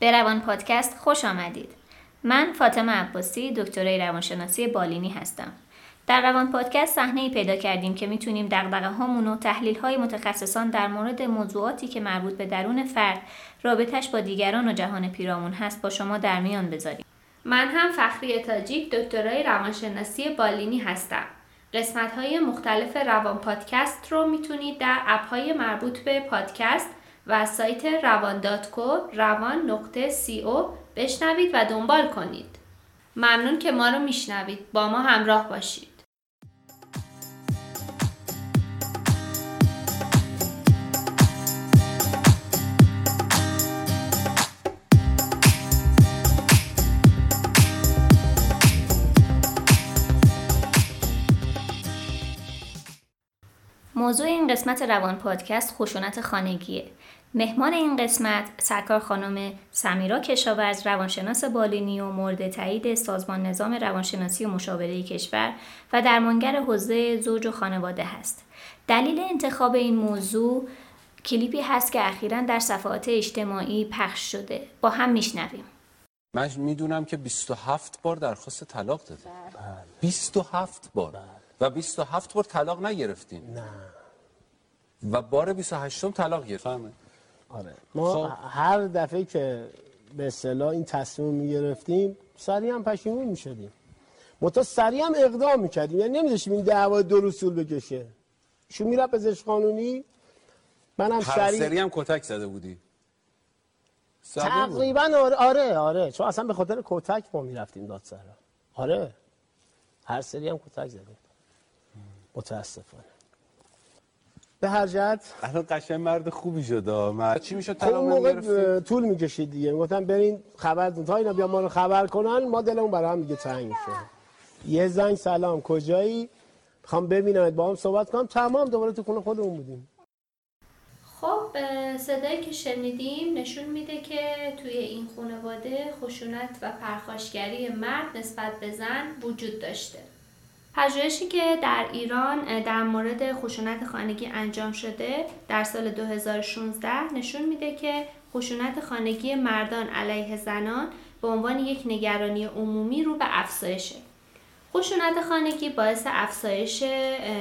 به روان پادکست خوش آمدید. من فاطمه عباسی دکترای روانشناسی بالینی هستم. در روان پادکست صحنه پیدا کردیم که می‌تونیم دغدغه هامون و تحلیل های متخصصان در مورد موضوعاتی که مربوط به درون فرد، رابطش با دیگران و جهان پیرامون هست با شما در میان بذاریم. من هم فخری تاجیک دکترای روانشناسی بالینی هستم. قسمت های مختلف روان پادکست رو می‌تونید در اپ های مربوط به پادکست و سایت روان داتکو روان نقطه سی او بشنوید و دنبال کنید. ممنون که ما رو میشنوید. با ما همراه باشید. موضوع این قسمت روان پادکست خشونت خانگیه. مهمان این قسمت سرکار خانم سمیرا کشاورز روانشناس بالینی و مورد تایید سازمان نظام روانشناسی و مشاوره کشور و درمانگر حوزه زوج و خانواده هست. دلیل انتخاب این موضوع کلیپی هست که اخیرا در صفحات اجتماعی پخش شده. با هم میشنویم. من می‌دونم که 27 بار درخواست طلاق داده 27 بار و 27 بار طلاق نگرفتین نه و بار 28 م طلاق گرفتین آره. ما خب. هر دفعه که به اصطلاح این تصمیم می‌گرفتیم سریع هم پشیمون می‌شدیم. متا سریع هم اقدام می‌کردیم. یعنی نمیداشتیم این دعوا دو روز طول بکشه. شو می‌رفت پزشک قانونی. منم هر سریع سری هم کتک زده بودی. تقریبا آره آره آره. چون اصلا به خاطر کتک ما می‌رفتیم دادسرا. آره. هر سری هم کتک زدیم. متاسفانه. به هر جهت. الان قشنگ مرد خوبی شده مرد چی می‌شد؟ خب طلاق موقع طول می‌کشید دیگه. گفتم برین خبر تا اینا بیا ما رو خبر کنن ما دلمون برای هم دیگه تنگ میشه. یه زنگ سلام کجایی؟ می‌خوام ببینمت با هم صحبت کنم. تمام دوباره تو خونه خودمون بودیم. خب صدایی که شنیدیم نشون میده که توی این خانواده خشونت و پرخاشگری مرد نسبت به زن وجود داشته. پژوهشی که در ایران در مورد خشونت خانگی انجام شده در سال 2016 نشون میده که خشونت خانگی مردان علیه زنان به عنوان یک نگرانی عمومی رو به افزایشه. خشونت خانگی باعث افزایش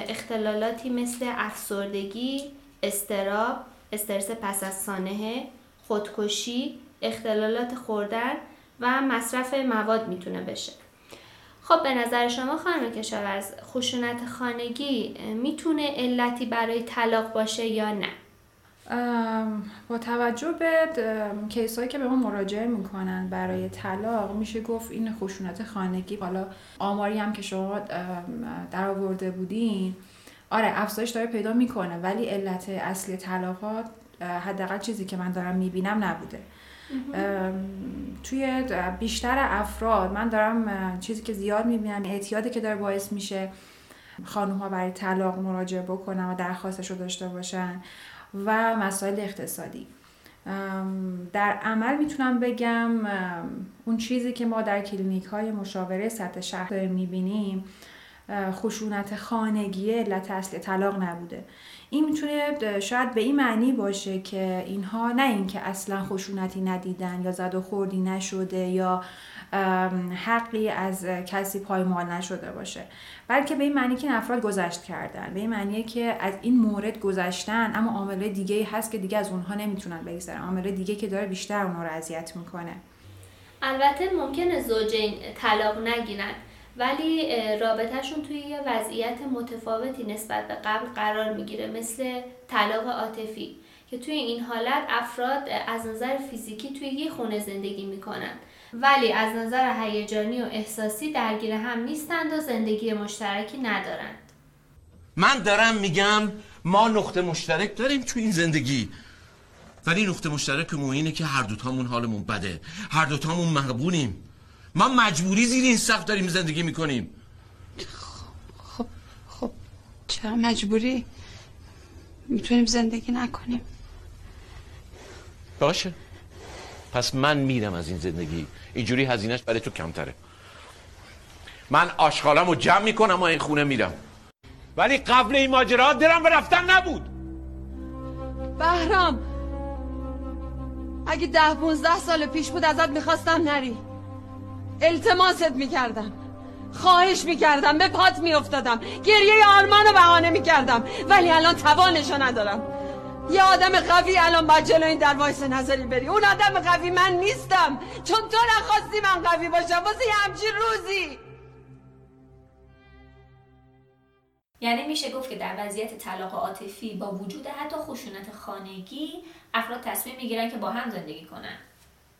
اختلالاتی مثل افسردگی، استراب، استرس پس از سانحه، خودکشی، اختلالات خوردن و مصرف مواد می‌تونه بشه. خب به نظر شما خانم کشاورز خشونت خانگی می‌تونه علتی برای طلاق باشه یا نه؟ با توجه به کیس هایی که به ما مراجعه می‌کنن برای طلاق میشه گفت این خشونت خانگی حالا آماری هم که شما در آورده بودین آره افزایش داره پیدا می‌کنه ولی علت اصلی طلاقات حداقل چیزی که من دارم می‌بینم نبوده توی بیشتر افراد من دارم چیزی که زیاد می‌بینم اعتیادی که داره باعث میشه خانوم ها برای طلاق مراجعه بکنن و درخواستش رو داشته باشن و مسائل اقتصادی. در عمل می‌تونم بگم اون چیزی که ما در کلینیک های مشاوره سطح شهر داریم می‌بینیم خشونت خانگی علت اصلی طلاق نبوده. این می‌تونه شاید به این معنی باشه که اینها نه اینکه اصلا خشونتی ندیدن یا زد و خوردی نشده یا حقی از کسی پایمال نشده باشه بلکه به این معنی که این افراد گذشت کردن به این معنیه که از این مورد گذشتن اما عامل دیگه هست که دیگه از اونها نمی‌تونن بگذرن. عامل دیگه که داره بیشتر اونها رو اذیت می‌کنه. البته ممکنه زوجین طلاق نگیرن. ولی رابطهشون توی یه وضعیت متفاوتی نسبت به قبل قرار می‌گیره مثل طلاق عاطفی که توی این حالت افراد از نظر فیزیکی توی یه خونه زندگی می‌کنن. ولی از نظر هیجانی و احساسی درگیر هم نیستند و زندگی مشترکی ندارند. من دارم میگم ما نقطه مشترک داریم تو این زندگی. ولی نقطه مشترکمون اینه که هر دوتامون حالمون بده. هر دوتامون مغبونیم ما مجبوری زیر این سقف داریم زندگی می‌کنیم. خب خب چرا مجبوری؟ می‌تونیم زندگی نکنیم. باشه. پس من میرم از این زندگی. اینجوری هزینهش برای تو کمتره. من آشغالم رو جمع می‌کنم و این خونه میرم. ولی قبل این ماجرا دلم به رفتن نبود. بهرام اگه ده پونزده سال پیش بود ازت می‌خواستم نری. التماست می‌کردم. خواهش می‌کردم به پات میافتادم. گریه آرمان رو بهانه می‌کردم. ولی الان توانشو ندارم. یه آدم قوی الان باید جلو این در وایس نظری بری. اون آدم قوی من نیستم. چون تو نخواستی من قوی باشم. واسه یه همچین روزی. یعنی میشه گفت که در وضعیت طلاق عاطفی با وجود حتی خشونت خانگی افراد تصمیم می‌گیرن که با هم زندگی کنن.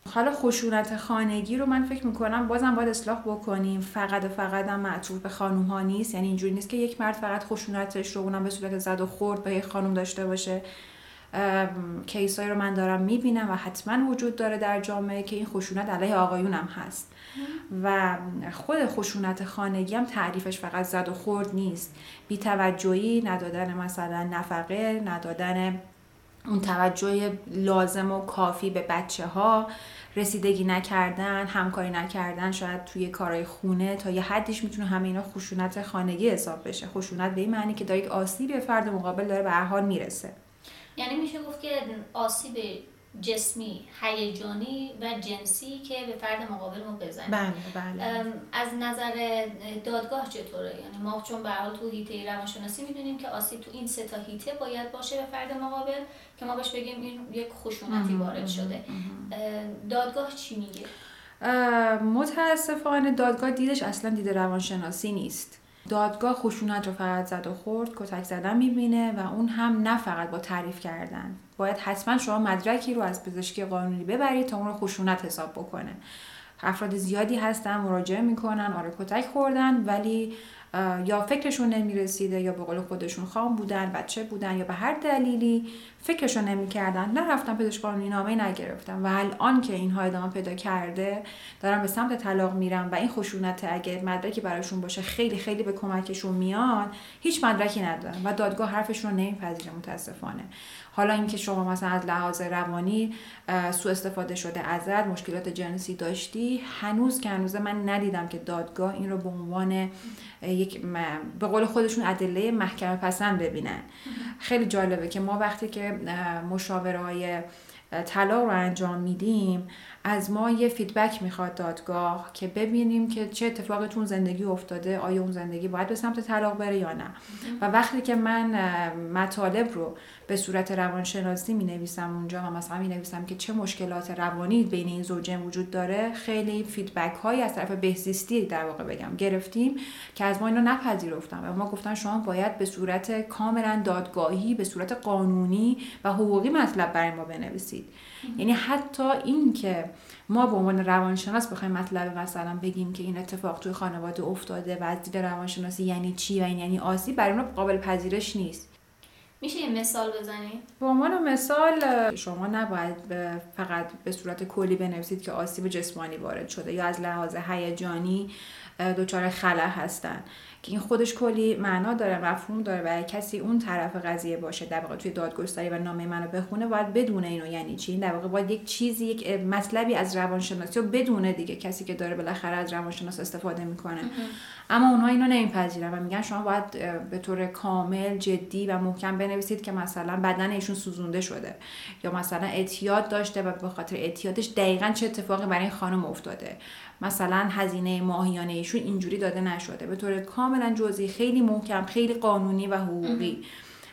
حالا خشونت خانگی رو من فکر می‌کنم بازم باید اصلاح بکنیم. فقط و فقط هم معطوف به خانوم ها نیست. یعنی اینجوری نیست که یک مرد فقط خشونتش رو اونم به صورت زد و خورد به یک خانوم داشته باشه. کیسایی رو من دارم می‌بینم و حتما وجود داره در جامعه که این خشونت علیه هم هست. و خود خشونت خانگی هم تعریفش فقط زد و خورد نیست. بیتوجهی ندادن مثلا نفقه ندادن اون توجه لازم و کافی به بچه ها رسیدگی نکردن همکاری نکردن شاید توی کارهای خونه تا یه حدیش می‌تونه همه اینا خشونت خانگی حساب بشه. خشونت به این معنی که داره یک آسیبی فرد مقابل داره به هر حال می‌رسه. یعنی میشه گفت که آسیب جسمی هیجانی و جنسی که به فرد مقابل ما بزنه بله. بله از نظر دادگاه چطوره؟ یعنی ما چون به حال تو هیته روانشناسی می‌دونیم که آسیب تو این سه تا هیته باید باشه به فرد مقابل که ما بهش بگیم این یک خشونتی وارد شده. دادگاه چی میگه؟ متاسفانه دادگاه دیدش اصلا دید روانشناسی نیست. دادگاه خشونت رو فقط زد و خورد کتک زدن می‌بینه و اون هم نه فقط با تعریف کردن. باید حتما شما مدرکی رو از پزشکی قانونی ببرید تا اون رو خشونت حساب بکنه. افراد زیادی هستن مراجعه می‌کنن آره کتک خوردن ولی یا فکرشون نمی‌رسیده یا به قول خودشون خام بودن بچه بودن یا به هر دلیلی فکرشون نمی‌کردن. نرفتن پزشک قانونی نامه نگرفتن و الان که اینها ادامه پیدا کرده دارن به سمت طلاق میرن و این خشونت اگه مدرکی براشون باشه خیلی خیلی به کمکشون میان هیچ مدرکی ندارن و دادگاه حرفشون رو نمیپذیره متاسفانه. حالا اینکه شما مثلا از لحاظ روانی سوء استفاده شده ازت مشکلات جنسی داشتی هنوز که هنوز من ندیدم که دادگاه این رو به عنوان یک به قول خودشون ادله محکمه پسند ببینن. خیلی جالبه که ما وقتی که مشاوره های طلاق رو انجام میدیم از ما یه فیدبک می‌خواد دادگاه که ببینیم که چه اتفاقی تو زندگی افتاده آیا اون زندگی باید به سمت طلاق بره یا نه. و وقتی که من مطالب رو به صورت روانشناسی می نویسم اونجا و مثلا می نویسم که چه مشکلات روانی بین این زوجین وجود داره خیلی فیدبک هایی از طرف بهزیستی در واقع بگم گرفتیم که از ما اینو نپذیرفتم و ما گفتن شما باید به صورت کاملا دادگاهی به صورت قانونی و حقوقی مطلب برای ما بنویسید. یعنی حتی این که ما به عنوان روانشناس بخوایم مطلب مثلا بگیم که این اتفاق توی خانواده افتاده و از دید روانشناسی یعنی چی و این یعنی آسیب برای ما قابل پذیرش نیست میشه یه مثال بزنید؟ به عنوان مثال شما نباید فقط به صورت کلی بنویسید که آسیب جسمانی وارد شده یا از لحاظ هیجانی دچار خلع هستن که این خودش کلی معنا داره مفهوم داره و کسی اون طرف قضیه باشه در واقع توی دادگستری و نامه منو بخونه باید بدونه اینو یعنی چی. در واقع باید یک چیزی یک مطلبی از روانشناسی رو بدونه دیگه کسی که داره بالاخره از روانشناس استفاده می‌کنه. اما اونها اینو نمیپذیرن و میگن شما باید به طور کامل جدی و محکم بنویسید که مثلا بدن ایشون سوزونده شده یا مثلا اعتیاد داشته و به خاطر اعتیادش دقیقا چه اتفاقی برای این خانم افتاده. مثلا هزینه ماهیانه ایشون اینجوری داده نشده. به طور کاملا جزئی خیلی محکم خیلی قانونی و حقوقی.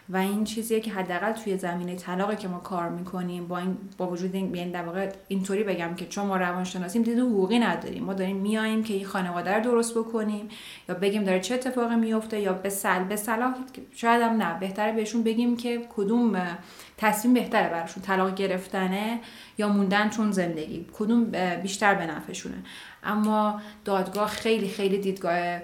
و این چیزیه که حداقل توی زمینه طلاقی که ما کار می‌کنیم با این با وجود این بیان در واقع اینطوری بگم که چون ما روانشناسیم دید حقوقی نداریم. ما داریم میایم که این خانواده رو درست بکنیم یا بگیم داره چه اتفاقی میفته یا به سل به صلاح شاید هم نه. بهتره بهشون بگیم که کدوم تصمیم بهتره براشون طلاق گرفتنه یا موندن چون زندگی. کدوم بیشتر به نفعشونه. اما دادگاه خیلی خیلی دیدگاه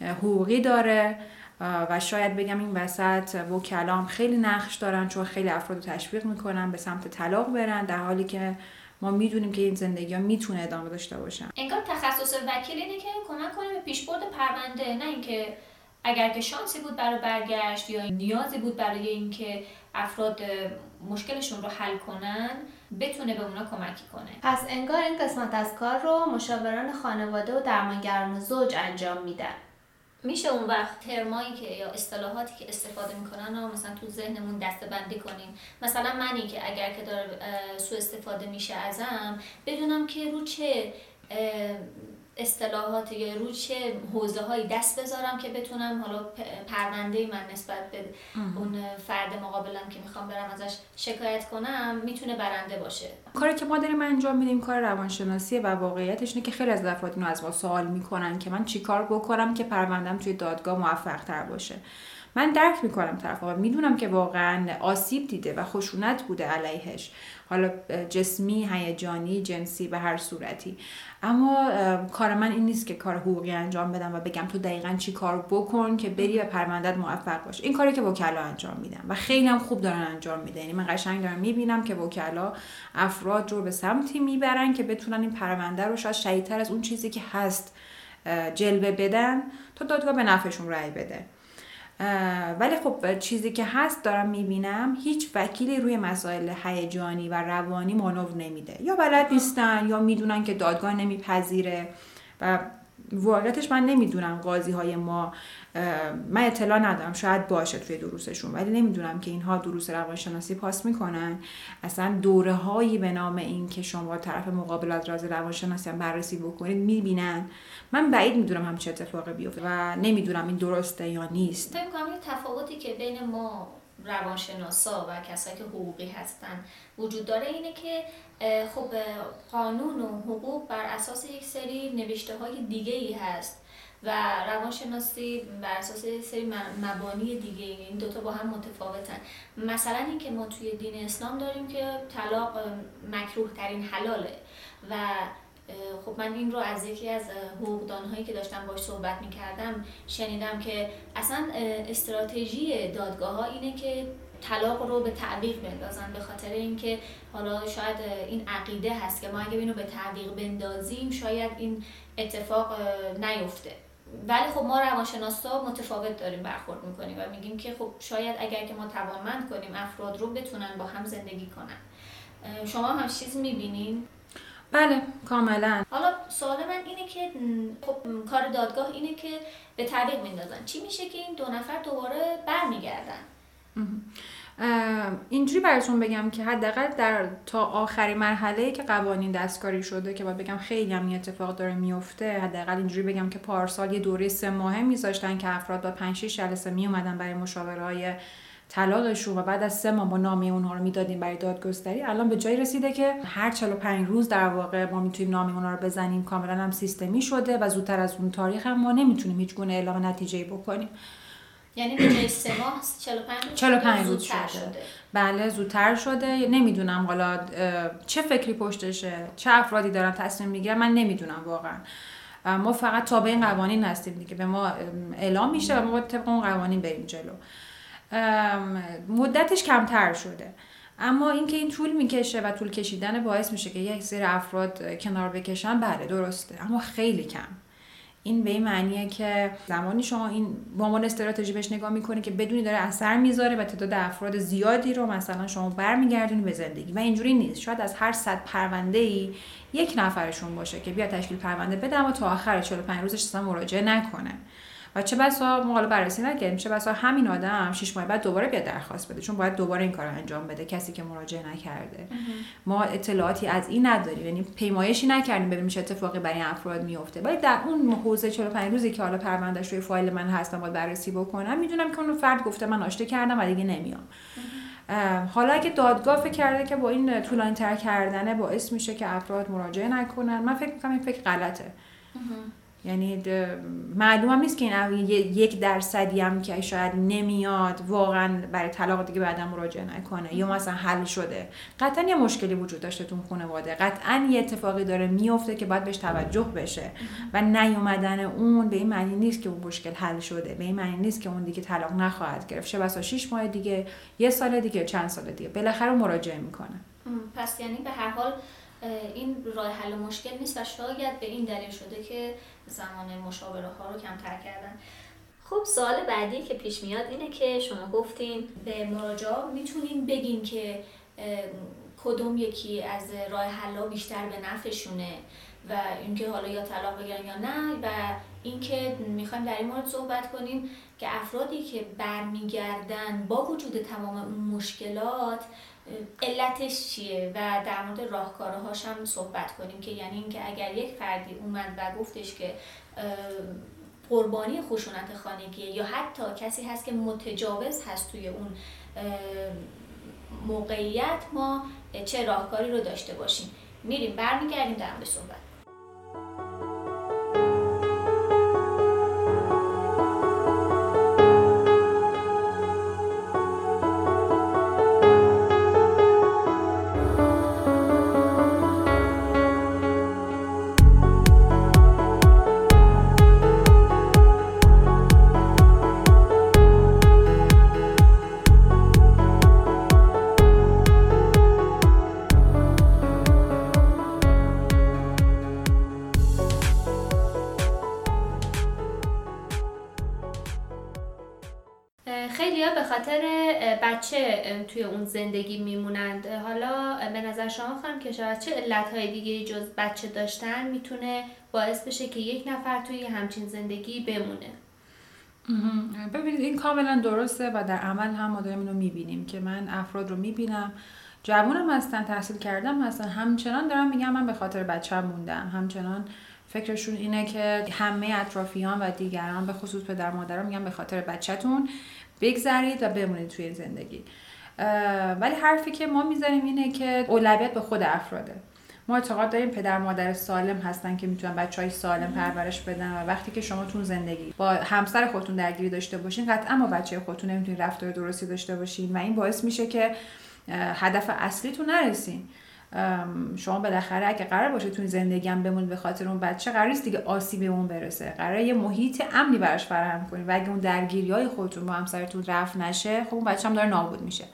حقوقی داره. و شاید بگم این وسط کلام خیلی نقش دارن چون خیلی افراد رو تشویق می‌کنن به سمت طلاق برن در حالی که ما می‌دونیم که این زندگی ها می‌تونه ادامه داشته باشن انگار تخصص وکیل اینه که کمک کنه به پیشبرد پرونده نه اینکه اگر که شانسی بود برای برگشت یا نیازی بود برای اینکه افراد مشکلشون رو حل کنن بتونه به اونا کمکی کنه. پس انگار این قسمت از کار رو مشاوران خانواده و درمانگران زوج انجام میدن. میشه اون وقت ترمایی که یا اصطلاحاتی که استفاده می‌کنن رو مثلا تو ذهنمون دسته بندی کنیم. مثلا منی که اگر که داره سو استفاده میشه ازم بدونم که رو چه اصطلاحات یا رو چه حوزه هایی دست بذارم که بتونم حالا پرونده من نسبت به اون فرد مقابلم که می‌خوام برم ازش شکایت کنم می‌تونه برنده باشه. کاری که ما داریم انجام میدیم کار روانشناسیه و واقعیتش اینه که خیلی از افراد اینو از ما سوال می‌کنن که من چیکار بکنم که پروندم توی دادگاه موفق تر باشه. من درک می‌کنم طرف و می‌دونم که واقعا آسیب دیده و خشونت بوده علیهش. حالا جسمی هیجانی جنسی به هر صورتی. اما کار من این نیست که کار حقوقی انجام بدم و بگم تو دقیقا چی کار بکن که بری به پروندت موفق باش. این کاری که وکلا انجام میدن و خیلی هم خوب دارن انجام میدن. یعنی من قشنگ دارم می‌بینم که وکلا افراد رو به سمتی می‌برن که بتونن این پرونده رو شاید شدیدتر از اون چیزی که هست جلوه بدن تا دادگاه به نفعشون رأی بده. ولی خب چیزی که هست دارم می‌بینم هیچ وکیلی روی مسائل هیجانی و روانی مانو نمیده. یا بلد نیستن یا می‌دونن که دادگاه نمیپذیره و واقعیتش من نمی‌دونم قاضی های ما من اطلاع ندارم شاید باشه توی دروسشون ولی نمی‌دونم که اینها دروس روانشناسی پاس می‌کنن. اصلا دوره هایی به نام این که شما طرف مقابل از راز روانشناسی هم بررسی بکنید می‌بینن. من بعید می‌دونم هم چه اتفاقی بیفته و نمی‌دونم این درسته یا نیست. فکر کنم تفاوتی که بین ما روانشناسا و کسایی که حقوقی هستن وجود داره اینه که خب قانون و حقوق بر اساس یک سری نوشته های دیگه ای هست. و روانشناسی بر اساس سری مبانی دیگه این دوتا با هم متفاوتن. مثلا اینکه ما توی دین اسلام داریم که طلاق مکروه ترین حلاله. و خب من این رو از یکی از حقوقدان هایی که داشتم باش صحبت می‌کردم شنیدم که اصلا استراتژی دادگاه ها اینه که طلاق رو به تعویق بندازن به خاطر اینکه حالا شاید این عقیده هست که ما اگه اینو به تعویق بندازیم شاید این اتفاق نیفته. ولی خب ما روانشناسا متفاوت داریم برخورد می‌کنیم و میگیم که خب شاید اگر که ما توانمند کنیم افراد رو بتونن با هم زندگی کنن. شما هم چیز می‌بینین؟ بله کاملا. حالا سوال من اینه که خب کار دادگاه اینه که به تعویق میندازن. چی میشه که این دو نفر دوباره برمیگردن؟ اینجوری براتون بگم که حداقل در تا آخرین مرحله که قوانین دستکاری شده که باید بگم خیلی هم اتفاق داره میفته حداقل اینجوری بگم که پارسال یه دوره سه ماهه میذاشتن که افراد با 5 6 جلسه می اومدن برای مشاوره های طلاقشون و بعد از سه ماه با نامه اونها رو می‌دادیم برای دادگستری. الان به جایی رسیده که هر 45 روز در واقع ما می‌تونیم نامه اونها رو بزنیم. کاملا هم سیستمی شده و زودتر از اون تاریخ هم ما نمی‌تونیم هیچ گونه اعلام نتیجه بکنیم. یعنی به سه ماه 45 روز 45 روز شده. شده. بله زودتر شده. نمی‌دونم حالا چه فکری پشتشه چه افرادی دارن تصمیم می‌گیرن؟ من نمی‌دونم واقعا. ما فقط تابع این قوانین هستیم دیگه. به ما اعلام میشه و ما طبق اون قوانین بریم جلو. مدتش کمتر شده. اما اینکه این طول می‌کشه و طول کشیدن باعث میشه که یک سری افراد کنار بکشن بله درسته. اما خیلی کم. این به این معنیه که زمانی شما این با عنوان استراتژی بهش نگاه می‌کنی که بدونی داره اثر می‌ذاره و تعداد افراد زیادی رو مثلا شما برمیگردونی به زندگی. و اینجوری نیست. شاید از هر صد پرونده ای یک نفرشون باشه که بیا تشکیل پرونده بده اما تا آخر 45 روزش اصلا مراجعه نکنه. و چه بسا ما حالا بررسی نکردیم چه بسا همین آدم شش ماه بعد دوباره بیاد درخواست بده چون باید دوباره این کار انجام بده کسی که مراجعه نکرده. ما اطلاعاتی از این نداریم یعنی پیمایشی نکردیم ببینیم چه اتفاقی برای این افراد میفته ولی در اون حوزه 45 روزی که حالا پروندهش روی فایل من هستم باید بررسی بکنم می‌دونم که اون فرد گفته من آشته کردم و دیگه نمیام. حالا اگه دادگاه فکر کرده که با این طولانی تر کردنه باعث میشه که افراد مراجعه نکنن من فکر می‌کنم این فکر غلطه. یعنی معلوم هم نیست که این یک درصدی هم که شاید نمیاد واقعا برای طلاق دیگه بعدا مراجعه نکنه یا مثلا حل شده. قطعا یه مشکلی وجود داشته تو خانواده. قطعا یه اتفاقی داره میفته که باید بهش توجه بشه و نیومدن اون به این معنی نیست که اون مشکل حل شده. به این معنی نیست که اون دیگه طلاق نخواهد گرفت. چه بسا 6 ماه دیگه یه سال دیگه چند سال دیگه. بالاخره مراجعه می‌کنه. پس یعنی به هر حال این راه حل مشکل نیست و شاید به این دلیل شده که زمان مشاوره ها رو کمتر کردن. خب سوال بعدی که پیش میاد اینه که شما گفتین به مراجعه می‌تونین بگین که کدوم یکی از راه حلا بیشتر به نفعشونه و اینکه حالا یا طلاق بگیرن یا نه و اینکه می‌خوایم در این مورد صحبت کنیم که افرادی که برمیگردن با وجود تمام اون مشکلات علتش چیه و در مورد راهکارهاش هم صحبت کنیم که یعنی اینکه اگر یک فردی اومد و گفتش که قربانی خشونت خانگی یا حتی کسی هست که متجاوز هست توی اون موقعیت ما چه راهکاری رو داشته باشیم. میریم برمیگردیم در مورد صحبت. توی اون زندگی میمونند. حالا به نظر شما که شاید چه علتهای دیگه جز بچه داشتن می‌تونه باعث بشه که یک نفر توی همچین زندگی بمونه؟ ببینید این کاملا درسته و در عمل هم ما داریم اینو می‌بینیم که من افراد رو می‌بینم. جوونم هستن تحصیل کردم هستن. همچنان دارم میگم من به خاطر بچه موندم. همچنان فکرشون اینه که همه اطرافیان و دیگران به خصوص پدر مادرم میگن به خاطر بچهتون بگذرید و بمونید توی زندگی. ولی حرفی که ما می‌زنیم اینه که اولویت به خود افراده. ما اعتقاد داریم پدر مادر سالم هستن که می‌تونن بچه های سالم پرورش بدن و وقتی که شما تون زندگی با همسر خودتون درگیری داشته باشین قطعا با بچه خودتون نمی‌تونین رفتار درستی داشته باشین و این باعث میشه که هدف اصلیتون نرسین. شما بالاخره اگه قرار باشه توی زندگی هم بمونید به خاطر اون بچه قرار نیست دیگه آسیب اون برسه. قرار یه محیط امنی براش فراهم کنید و اگه اون درگیری های خودتون با همسرتون رفت نشه خب اون بچه هم داره نابود میشه.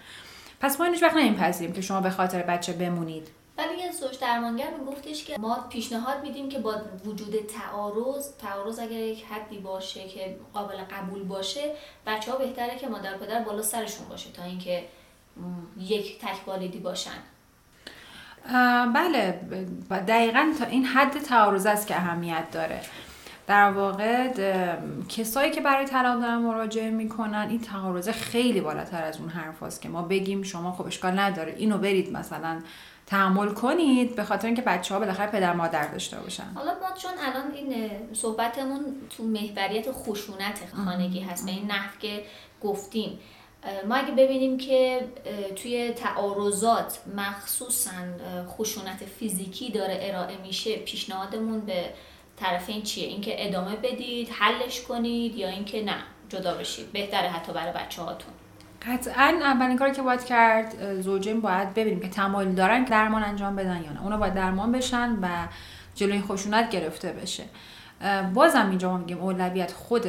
پس ما هیچ وقت نمیپذیریم که شما به خاطر بچه بمونید. ولی یه سوش درمانگر میگفتش که ما پیشنهاد میدیم که با وجود تعارض تعارض اگر یک حدی باشه که قابل قبول باشه بچه ها بهتره که مادر پدر بالا سرشون باشه تا اینکه یک تک والدی باشن. بله دقیقا تا این حد تعارض است که اهمیت داره. در واقع کسایی که برای طلاق دارن مراجعه می‌کنن این تعارض خیلی بالاتر از اون حرف که ما بگیم شما خب اشکال نداره اینو برید مثلا تحمل کنید به خاطر اینکه بچه ها بالاخره پدر مادر داشته باشن. حالا ما چون الان این صحبتمون تو محوریت خشونت خانگی هست به این نحو که گفتیم ما اگه ببینیم که توی تعارضات مخصوصا خشونت فیزیکی داره ارائه میشه پیشنهادمون به طرفین چیه؟ اینکه ادامه بدید حلش کنید یا اینکه نه جدا بشید. بهتره حتی برای بچه هاتون قطعا اولین کاری که باید کرد زوجین باید ببینیم که تمایل دارن که درمان انجام بدن یا نه. اونا باید درمان بشن و جلوی خشونت گرفته بشه. بازم اینجا ما میگیم اولویت خود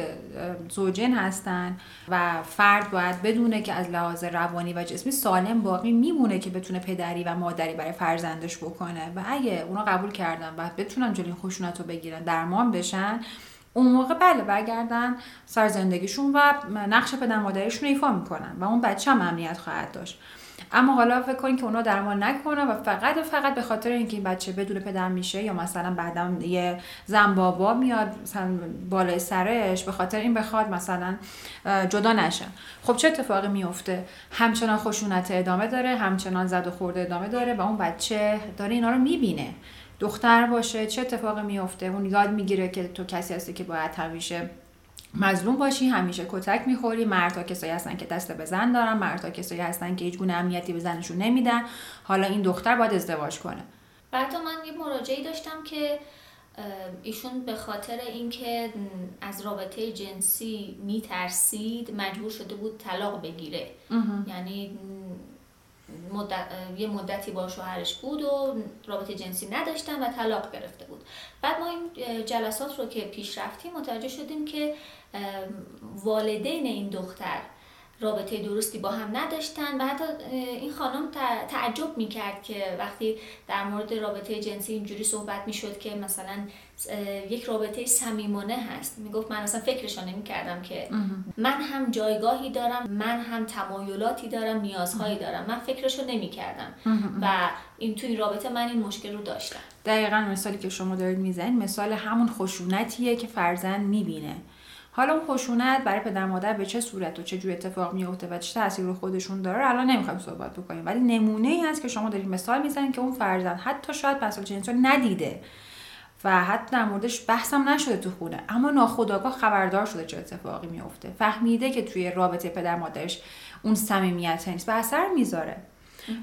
زوجین هستن و فرد باید بدونه که از لحاظ روانی و جسمی سالم باقی میمونه که بتونه پدری و مادری برای فرزندش بکنه. و اگه اونا قبول کردن و بتونن جلوی خشونت رو بگیرن درمان بشن اون موقع بله برگردن سر زندگیشون و نقش پدر مادریشون ایفا می‌کنن و اون بچه هم امنیت خواهد داشت. اما حالا فکر کنید که اونا درمان نکنن و فقط و فقط به خاطر اینکه این بچه بدون پدر میشه یا مثلا بعدا یه زن بابا میاد مثلا بالای سرش به خاطر این بخواد مثلا جدا نشن خب چه اتفاقی میفته؟ همچنان خشونت ادامه داره همچنان زد و خورده ادامه داره و اون بچه داره اینا رو می‌بینه. دختر باشه چه اتفاقی میفته؟ اون یاد می‌گیره که تو کسی هستی که باید همیشه مظلوم باشی همیشه کتک می‌خوری. مردها کسایی هستن که دست به زن دارن مردها کسایی هستن که هیچ گونه امنیتی به زنشون نمیدن. حالا این دختر باید ازدواج کنه. بعد من یه مراجعه داشتم که ایشون به خاطر اینکه از رابطه جنسی میترسید مجبور شده بود طلاق بگیره. یعنی مدت، یه مدتی با شوهرش بود و رابطه جنسی نداشتن و طلاق گرفته بود. بعد ما این جلسات رو که پیش رفتیم متوجه شدیم که والدین این دختر رابطه درستی با هم نداشتن و حتی این خانم تعجب می‌کرد که وقتی در مورد رابطه جنسی اینجوری صحبت می‌شد که مثلا یک رابطه صمیمانه هست. می‌گفت من اصلا فکرشو نمی‌کردم که من هم جایگاهی دارم من هم تمایلاتی دارم نیازهایی دارم. من فکرشو نمی‌کردم. و این توی رابطه من این مشکل رو داشتم. دقیقا مثالی که شما دارید می‌زنید مثال همون خشونتیه که فرزند می‌بینه. حالا اون خشونت برای پدر مادر به چه صورت و چه جور اتفاق میفته و چه تاثیر رو خودشون داره الان نمی‌خوایم صحبت بکنیم. ولی نمونه ای هست که شما دارید مثال می‌زنید که اون فرزند حتی شاید پسال جنسی ندیده. و حتی در موردش بحثم نشده تو خونه. اما ناخداگاه خبردار شده چه اتفاقی میفته فهمیده که توی رابطه پدر مادرش اون صمیمیت نیست و اثر می‌ذاره.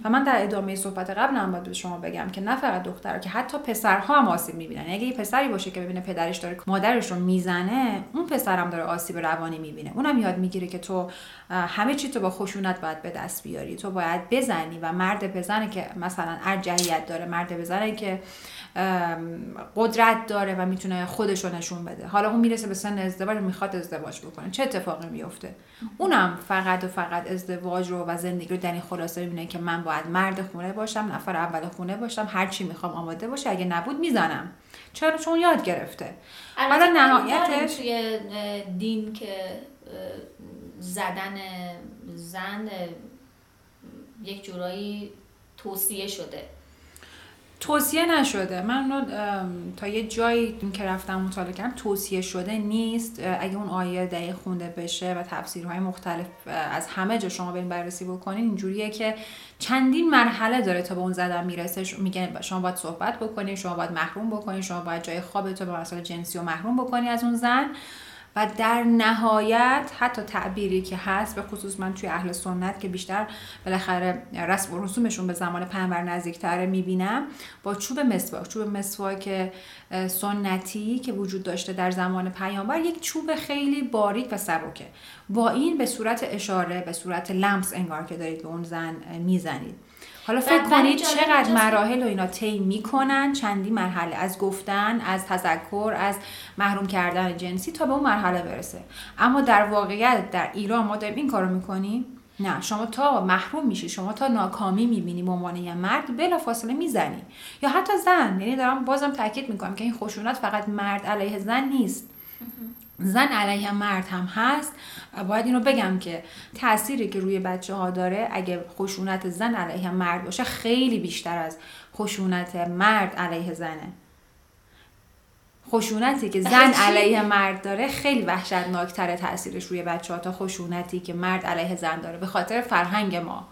و من در ادامه صحبت قبل هم باید به شما بگم که نه فقط دختر که حتی پسرها هم آسیب می‌بینن. اگه یه پسری باشه که ببینه پدرش داره مادرش رو می‌زنه اون پسرم داره آسیب روانی می‌بینه. اونم یاد می‌گیره که تو همه چی تو با خشونت باید به دست بیاری. تو باید بزنی و مرد بزنه که مثلا ارجحیت داره مرد بزنه که قدرت داره و می‌تونه خودش رو نشون بده. حالا اون می‌رسه به سن ازدواج می‌خواد ازدواج بکنه. چه اتفاقی میفته اونم فقط و فقط ازدواج رو و زندگی رو در این خلاصه می‌بینه که من باید مرد خونه باشم نفر اول خونه باشم هر چی می‌خوام آماده باشه اگه نبود می‌زنم. چرا؟ چون یاد گرفته. حالا نهایتش توی دین که زدن زن یک جورایی توصیه شده. توصیه نشده. من تا یه جایی که رفتم مطالعه کردم توصیه شده نیست. اگه اون آیه دقیق خونده بشه و تفسیرهای مختلف از همه جا شما برین بررسی بکنین اینجوریه که چندین مرحله داره تا به اون زدن می‌رسه. میگه شما باید صحبت بکنین شما باید محروم بکنین شما باید جای خوابتو به مسئله جنسی و محروم بکنی از اون زن. و در نهایت حتی تعبیری که هست به خصوص من توی اهل سنت که بیشتر بالاخره رسم و رسومشون به زمان پیامبر نزدیکتره می‌بینم با چوب مسواک چوب مسواک سنتی که وجود داشته در زمان پیامبر یک چوب خیلی باریک و سبکه. با این به صورت اشاره به صورت لمس انگار که دارید به اون زن می‌زنید. حالا فکر کنید چقدر مراحل و اینا طی می‌کنن؟ چندی مرحله؟ از گفتن از تذکر از محروم کردن جنسی تا به اون مرحله برسه. اما در واقعیت در ایران ما داریم این کارو می‌کنیم؟ نه. شما تا محروم میشی شما تا ناکامی می‌بینی به عنوان یه مرد بلا فاصله می‌زنی. یا حتی زن. یعنی دارم بازم تاکید می‌کنم که این خشونت فقط مرد علیه زن نیست. زن علیه مرد هم هست. باید اینو بگم که تأثیری که روی بچه ها داره اگه خشونت زن علیه مرد باشه خیلی بیشتر از خشونت مرد علیه زنه. خشونتی که زن علیه مرد داره خیلی وحشتناکتره تاثیرش روی بچه ها تا خشونتی که مرد علیه زن داره. به خاطر فرهنگ ما.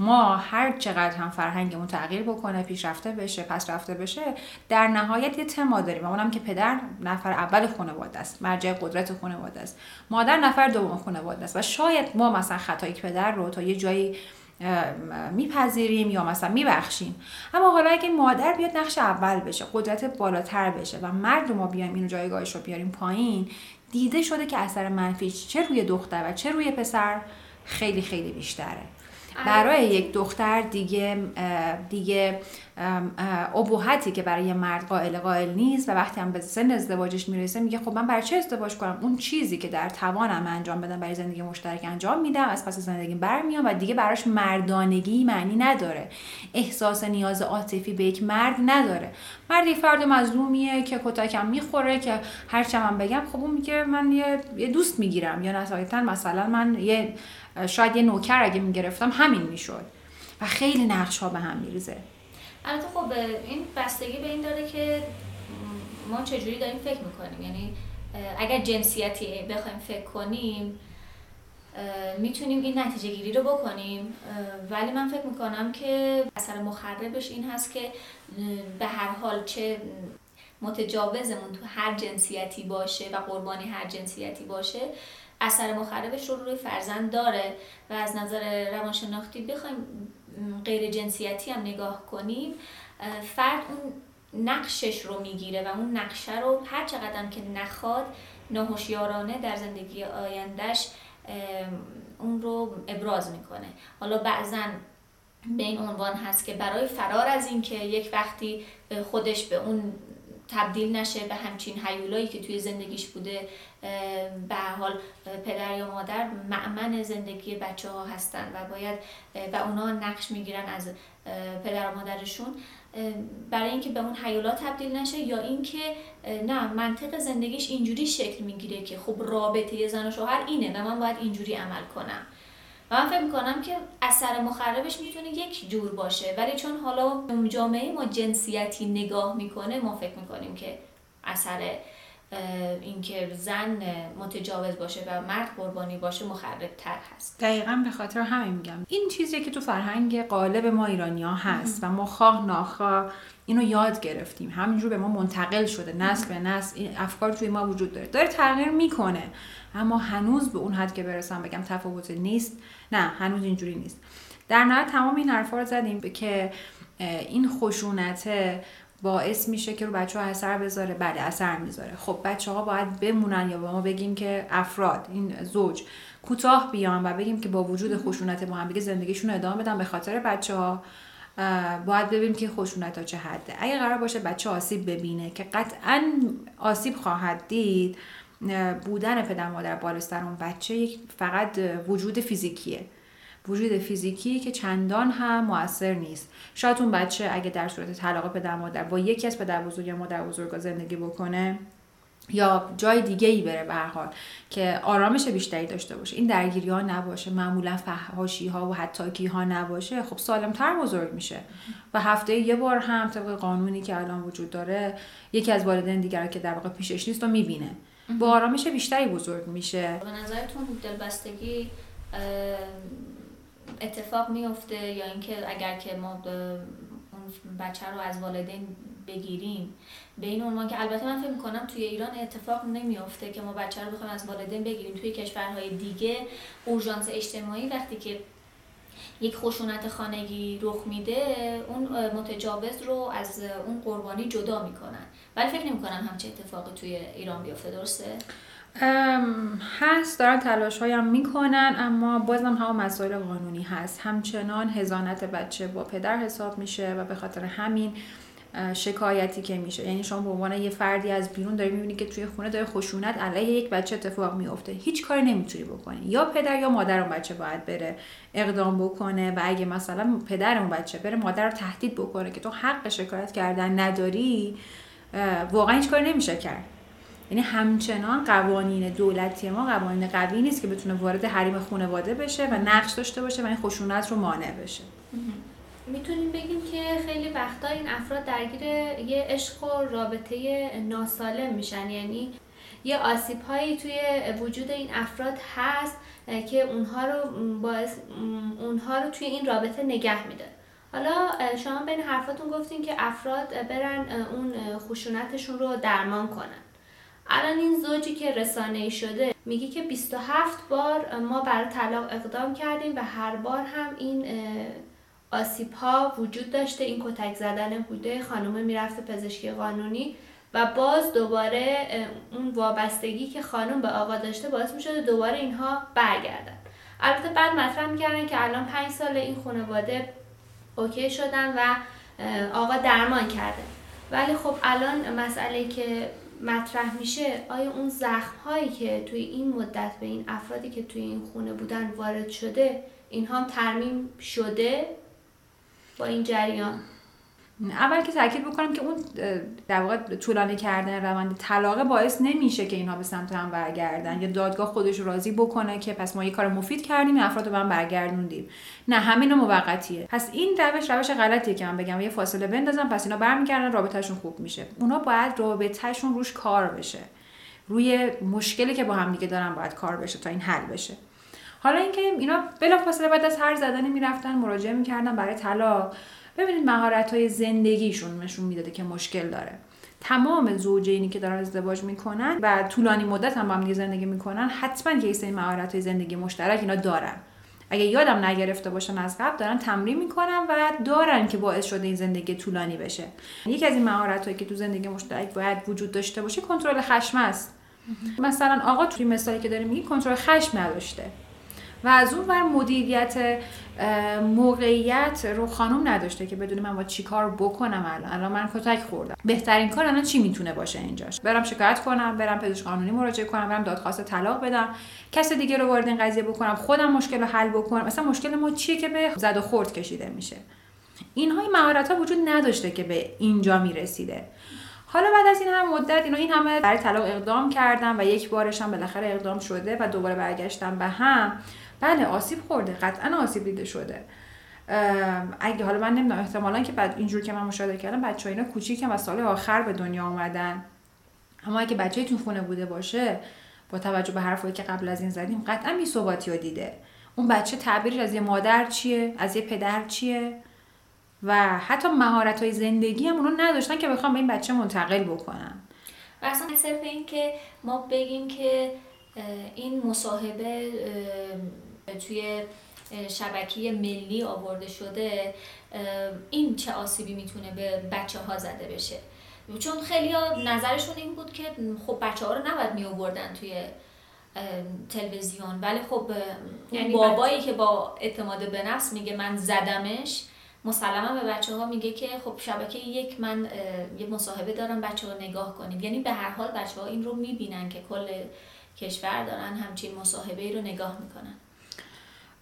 ما هر چقدر هم فرهنگمون تغییر بکنه پیشرفته بشه پس رفته بشه در نهایت یه تما داریم. اونم که پدر نفر اول خانواده است مرجع قدرت خانواده است. مادر نفر دوم خانواده است. و شاید ما مثلا خطای پدر رو تا یه جایی میپذیریم یا مثلا میبخشیم. اما حالا اگه مادر بیاد نقش اول بشه قدرت بالاتر بشه و مرد ما بیایم اینو جایگاهش رو بیاریم پایین دیده شده که اثر منفی چه روی دختر و چه روی پسر خیلی خیلی بیشتره. برای یک دختر دیگه دیگه ابهتی که برای مرد قائل قائل نیست و وقتی هم به سن ازدواجش می‌رسه میگه خب من برای چه ازدواج کنم؟ اون چیزی که در توانم انجام بدم برای زندگی مشترک انجام میدم از پس زندگی برمیام و دیگه براش مردانگی معنی نداره. احساس نیاز عاطفی به یک مرد نداره. مرد یه فرد مظلومیه که کتکم می‌خوره که هر من بگم خب اون میگه من یه دوست می‌گیرم. یا نهایتا مثلا من یه شاید یه نوکر اگه می‌گرفتم همین می‌شد. و خیلی نقش ها به هم میریزه. البته خب این بستگی به این داره که ما چجوری داریم فکر می‌کنیم. یعنی اگر جنسیتی بخوایم فکر کنیم می‌تونیم این نتیجه گیری رو بکنیم. ولی من فکر می‌کنم که اثر مخربش این هست که به هر حال چه متجاوزمون تو هر جنسیتی باشه و قربانی هر جنسیتی باشه اثر مخربش رو روی فرزند داره و از نظر روانشناختی بخوایم غیر جنسیتی هم نگاه کنیم فرد اون نقشش رو می‌گیره و اون نقشه رو هر چقدر که نخواد ناهوشیارانه در زندگی آیندهش اون رو ابراز می‌کنه. حالا بعضا به این عنوان هست که برای فرار از اینکه یک وقتی خودش به اون تبدیل نشه به همچین حیولایی که توی زندگیش بوده به حال پدر یا مادر معمن زندگی بچه ها هستن و باید و اونا نقش می‌گیرن از پدر و مادرشون. برای اینکه به اون حیولا تبدیل نشه یا اینکه نه منطق زندگیش اینجوری شکل می‌گیره که خب رابطه زن و شوهر اینه و من باید اینجوری عمل کنم. و من فکر می‌کنم که اثر مخربش می‌تونه یک جور باشه. ولی چون حالا جامعه ما جنسیتی نگاه می‌کنه ما فکر می‌کنیم که اثر اینکه زن متجاوز باشه و مرد قربانی باشه مخرب تر هست. دقیقا به خاطر همین میگم. این چیزی که تو فرهنگ قالب ما ایرانی ها هست و ما خواه ناخواه اینو یاد گرفتیم. همینجور به ما منتقل شده. نسل به نسل این افکار توی ما وجود داره. داره تغییر می‌کنه. اما هنوز به اون حد که برسم بگم تفاوت نیست. نه هنوز اینجوری نیست. در نهایت تمام این حرفا رو زدیم که این خشونت باعث میشه که رو بچه ها اثر بذاره. بله اثر می‌ذاره. خب بچه ها باید بمونن یا با ما بگیم که افراد این زوج کوتاه بیان و بگیم که با وجود خشونت با هم دیگه زندگیشون ادامه بدن به خاطر بچه ها باید ببینیم که خشونت ها چه حده. اگه قرار باشه بچه آسیب ببینه که قطعا آسیب خواهد دید بودن پدر مادر بالستر اون بچه فقط وجود فیزیکیه. وجود فیزیکی که چندان هم موثر نیست. شاید اون بچه اگه در صورت طلاق پدر مادر با یکی از پدر بزرگ یا مادر بزرگ زندگی بکنه یا جای دیگه ای بره به حال که آرامش بیشتری داشته باشه. این درگیری ها نباشه معمولا فحاشی ها و حتی ها نباشه. خب سالم تر بزرگ میشه. و هفته یه بار هم طبق قانونی که الان وجود داره یکی از والدین دیگر که در واقع پیشش نیست و می‌بینه. با آرامش بیشتری بزرگ میشه. به نظرتون دلبستگی اتفاق میفته یا اینکه اگر که ما اون بچه رو از والدین بگیریم به این عنوان که البته من فکر می‌کنم توی ایران اتفاق نمیافته که ما بچه رو بخوایم از والدین بگیریم. توی کشورهای دیگه اورژانس اجتماعی وقتی که یک خشونت خانگی رخ میده اون متجاوز رو از اون قربانی جدا می‌کنن. ولی فکر نمی‌کنم همچه اتفاقی توی ایران بیفته. درسته؟ هست. دارن تلاش هایم می‌کنن اما بازم هم مسائل قانونی هست. همچنان هزانت بچه با پدر حساب میشه و به خاطر همین شکایتی که میشه. یعنی شما به عنوان یه فردی از بیرون داری می‌بینی که توی خونه داره خشونت علیه یک بچه اتفاق میفته هیچ کاری نمی‌تونی بکنی. یا پدر یا مادر اون بچه باید بره اقدام بکنه و اگه مثلا پدر اون بچه بره مادر رو تهدید بکنه که تو حق شکایت کردن نداری واقعا هیچ کاری نمیشه کرد. یعنی همچنان قوانین دولتی ما قوانین قوی نیست که بتونه وارد حریم خانواده بشه و نقش داشته باشه و این خشونت رو مانع بشه. می‌تونیم بگیم که خیلی وقتا این افراد درگیر یه عشق و رابطه ناسالم میشن. یعنی یه آسیب هایی توی وجود این افراد هست که اونها رو باعث اونها رو توی این رابطه نگه میده. حالا شما بین حرفاتون گفتین که افراد برن اون خشونتشون رو درمان کنن. الان این زوجی که رسانه شده میگه که 27 بار ما برای طلاق اقدام کردیم و هر بار هم این آسیب ها وجود داشته این کتک زدن بوده خانم می‌رفته پزشکی قانونی و باز دوباره اون وابستگی که خانم به آقا داشته باعث می‌شده دوباره اینها برگردن. البته بعد مطرح می‌کردن که الان پنج سال این خانواده اوکی شدن و آقا درمان کرده. ولی خب الان مسئله که مطرح میشه آیا اون زخم هایی که توی این مدت به این افرادی که توی این خونه بودن وارد شده اینها ترمیم شده؟ با این جریان. اول که تاکید بکنم که اون در واقع طولانی کردن روند طلاق باعث نمیشه که اینها به سمت هم برگردن. یا دادگاه خودش راضی بکنه که پس ما یه کار مفید کردیم افراد رو هم برگردوندیم. نه همین موقتیه. پس این روش روش غلطیه که من بگم. یه فاصله بندازم پس اینا برمیگردن رابطهشون خوب میشه. اونا باید رابطهشون روش کار بشه. روی مشکلی که با هم دیگه دارن باید کار بشه تا این حل بشه. حالا اینکه اینا بلافاصله بعد از هر زدنی می‌رفتن مراجعه می‌کردن برای طلاق. ببینید مهارت های زندگیشون نشون می‌داده که مشکل داره. تمام زوجینی که دارن ازدواج می‌کنن و طولانی مدت هم با هم زندگی می‌کنن حتما یه سری مهارت های زندگی مشترک اینا دارن. اگه یادم نگرفته باشن از قبل دارن تمرین می‌کنن و دارن که باعث شده این زندگی طولانی بشه. یکی از این مهارت هایی که تو زندگی مشترک باید وجود داشته باشه کنترل خشم است. مثلا آقا توی مثالی که داره میگی کنترل خشم نداشته. و از اون ور مدیریت موقعیت رو خانم نداشته که بدون من با چی کار بکنم الان. الان من کتک خوردم. بهترین کار الان چی می‌تونه باشه اینجاش؟ برم شکایت کنم برم پزشک قانونی مراجعه کنم برم دادخواست طلاق بدم. کس دیگه رو وارد این قضیه بکنم. خودم مشکل رو حل بکنم. مثلا مشکل ما چیه که به زد و خورد کشیده میشه؟ اینها این مهارت ها وجود نداشته که به اینجا می‌رسیده. حالا بعد از این هم مدت اینا این همه برای طلاق اقدام کردم و یک بارش هم بالاخره اقدام شده و دوباره برگشتم به هم. بله آسیب خورده قطعا آسیب دیده شده. اگه حالا من نمی‌دونم احتمالا که بعد اینجور که من مشاهده کردم بچه اینا کوچیکم و سال آخر به دنیا آمدن. اما اگه بچه تو خونه بوده باشه با توجه به حرفایی که قبل از این زدیم قطعا بی ثباتی رو دیده. اون بچه تعبیرش از یه مادر چیه؟ از یه پدر چیه؟ و حتی مهارت های زندگی هم اونو نداشتن که بخوام به این بچه منتقل بکنن و اصلا صرف این که ما بگیم که این مصاحبه توی شبکه ملی آورده شده این چه آسیبی می‌تونه به بچه ها زده بشه. چون خیلی نظرشون این بود که خب بچه ها رو نباید می آوردن توی تلویزیون. ولی خب یعنی بابایی که با اعتماد به نفس میگه من زدمش مسلما به بچه ها میگه که خب شبکه یک من یه مصاحبه دارم بچه ها نگاه کنید. یعنی به هر حال بچه ها این رو می‌بینن که کل کشور دارن همچین مصاحبه ای رو نگاه می‌کنن.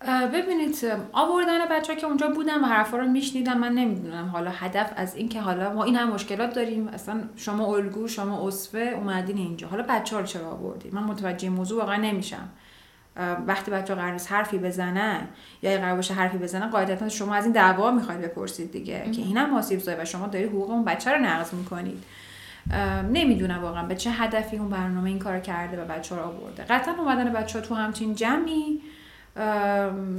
ببینید آوردن بچه ها که اونجا بودن و حرفا رو میشنیدم من نمی‌دونم. حالا هدف از این که حالا ما این هم مشکلات داریم. اصلا شما الگو شما اصفه اومدین اینجا. حالا بچه ها رو چرا آوردی من متوجه موضوع واقعا نمیشم. وقتی بچه ها حرفی بزنن یا قرار باشه حرفی بزنن قاعدتا شما از این دعوا می‌خواید بپرسید دیگه که اینم آسیب زای و شما دارید حقوق اون بچه رو نقض می‌کنید. نمی‌دونم واقعا به چه هدفی اون برنامه این کار کرده و بچه رو آورده. قطعا اومدن بچه ها تو همچین جمعی.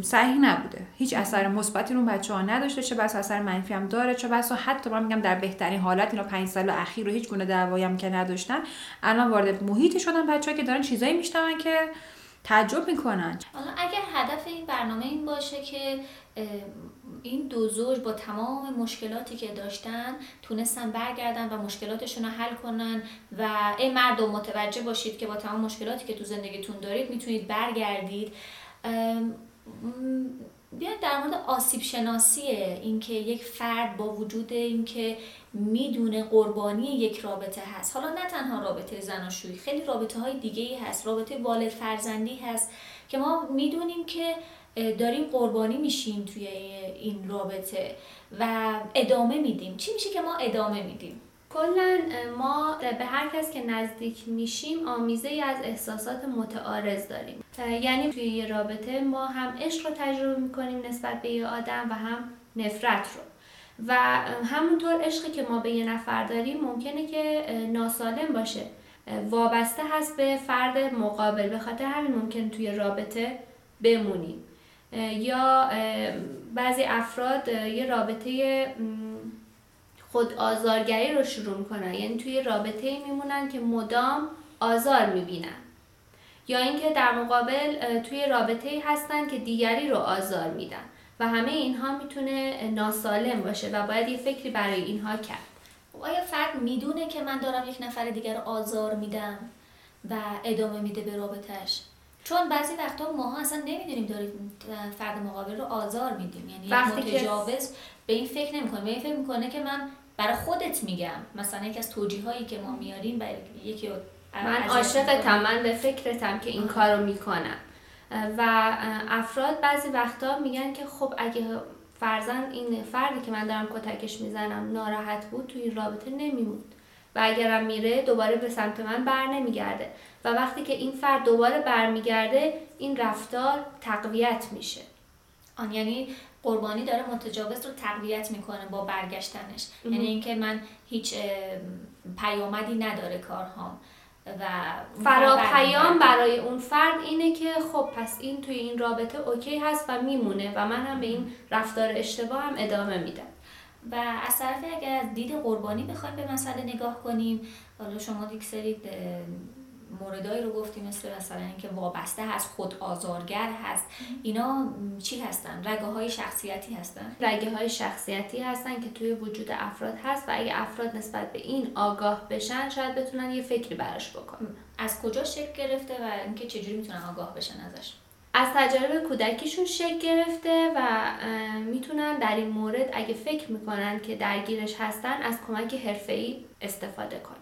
صحیح نبوده. هیچ اثر مثبتی رو بچه ها نداشته چه بس اثر منفی هم داره چه بس حتی من میگم در بهترین حالت اینا پنج سال اخیر رو هیچ گونه دعوایی هم که نداشتن الان وارد محیطی شدن بچه که دارن چیزایی میشنون که تعجب می‌کنن. حالا اگر هدف این برنامه این باشه که این دو زوج با تمام مشکلاتی که داشتن تونستن برگردن و مشکلاتشون رو حل کنن و ای مردم متوجه باشید که با تمام مشکلاتی که تو زندگیتون دارید می‌تونید برگردید. بیاید در مورد آسیب شناسی اینکه یک فرد با وجود اینکه می‌دونه قربانی یک رابطه هست. حالا نه تنها رابطه زناشویی خیلی رابطه های دیگه ای هست. رابطه والد فرزندی هست که ما می‌دونیم که داریم قربانی میشیم توی این رابطه و ادامه میدیم. چی میشه که ما ادامه میدیم؟ کلا ما به هر کس که نزدیک میشیم آمیزه ای از احساسات متعارض داریم. یعنی توی یه رابطه ما هم عشق رو تجربه می‌کنیم نسبت به یه آدم و هم نفرت رو. و همونطور عشقی که ما به یه نفر داریم ممکنه که ناسالم باشه. وابسته هست به فرد مقابل. به خاطر همین ممکن توی رابطه بمونیم. یا بعضی افراد یه رابطه خود آزارگری رو شروع می‌کنن. یعنی توی رابطه میمونن که مدام آزار می‌بینن. یا اینکه در مقابل توی رابطه هستن که دیگری رو آزار میدن. و همه اینها می‌تونه ناسالم باشه و باید یه فکری برای اینها کرد. آیا فرد می‌دونه که من دارم یک نفر دیگر رو آزار میدم و ادامه میده به رابطهش چون بعضی وقتا ماها اصلا نمی‌دونیم داریم فرد مقابل رو آزار میدیم. یعنی وقتی متجاوز به این فکر نمی‌کنه. به این فکر می‌کنه که من برای خودت میگم. مثلا یکی از توجیه هایی که ما میاریم برای یکی من عاشقتم من به فکرتم که این کارو می‌کنم. و افراد بعضی وقتا میگن که خب اگه فرزن این فردی که من دارم کتکش می‌زنم ناراحت بود توی این رابطه نمیموند. و اگرم میره دوباره به سمت من بر نمیگرده. و وقتی که این فرد دوباره برمیگرده این رفتار تقویت میشه. آن یعنی قربانی داره متجاوز رو تقویت می‌کنه با برگشتنش. یعنی اینکه من هیچ پیامدی نداره کارهام. و فرا پیام برای اون فرد اینه که خب پس این توی این رابطه اوکی هست و میمونه و من هم به این رفتار اشتباه هم ادامه میدم. و از طرفی اگر دید قربانی بخوایم به مسئله نگاه کنیم حالا شما یک سری موردایی رو گفتیم مثل مثلا اینکه وابسته هست خود آزارگر هست. اینا چی هستن؟ رگه های شخصیتی هستن. رگه های شخصیتی هستن که توی وجود افراد هست و اگه افراد نسبت به این آگاه بشن شاید بتونن یه فکری براش بکنن. از کجا شکل گرفته و اینکه چجوری می‌تونن آگاه بشن ازش؟ از تجارب کودکیشون شکل گرفته و می‌تونن در این مورد اگه فکر می‌کنن که درگیرش هستن از کمک حرفه‌ای استفاده کنن.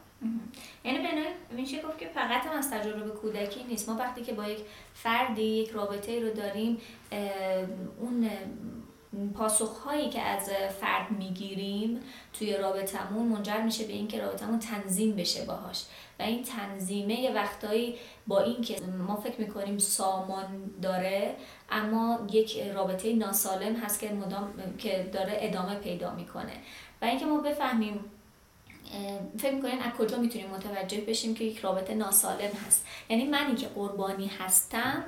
یعنی به میشه گفت که فقط هم از تجربه کودکی نیست. ما وقتی که با یک فردی یک رابطه رو داریم اون پاسخهایی که از فرد می‌گیریم توی رابطمون منجر میشه به اینکه رابطمون تنظیم بشه باهاش. و این تنظیمه یه وقتایی با اینکه ما فکر می‌کنیم سامان داره اما یک رابطه ناسالم هست که مدام که داره ادامه پیدا می‌کنه. و اینکه ما بفهمیم فکر می‌کنین از کجا می‌تونیم متوجه بشیم که یک رابطه ناسالم هست؟ یعنی منی که قربانی هستم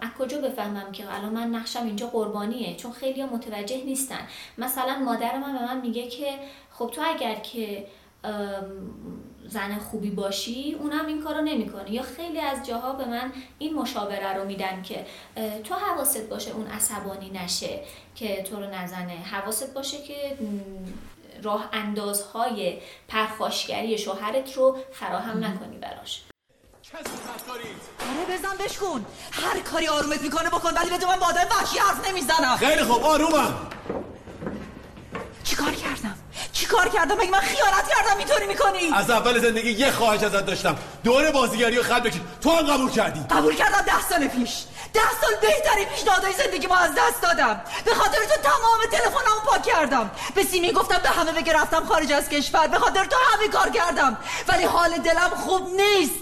از کجا بفهمم که الان من نقشم اینجا قربانیه؟ چون خیلی متوجه نیستن. مثلا مادر من به من میگه که خب تو اگر که زن خوبی باشی اونم این کارو نمی‌کنه یا خیلی از جاها به من این مشاوره رو میدن که تو حواست باشه اون عصبانی نشه که تو رو نزنه. حواست باشه که راه اندازهای پرخاشگری شوهرت رو فراهم نکنی براش. آره بزن بشکن. هر کاری آرومت می‌کنه بکن ولی به من با آدم وحشی حرف نمی‌زنم. خیلی خوب آرومم. چیکار کردم؟ چیکار کردم؟ مگه من خیانت کردم؟ اینطوری می‌کنی؟ از اول زندگی یه خواهش ازت داشتم. دور بازیگری رو خط بکش. تو هم قبول کردی. قبول کردم ده سال پیش. ده سال بهترین پیشنهادهای زندگی ما از دست دادم. به خاطر تو تمام تلفنمو پاک کردم. به سیمی گفتم به همه بگه رفتم خارج از کشور. به خاطر تو همه کار کردم. ولی حال دلم خوب نیست.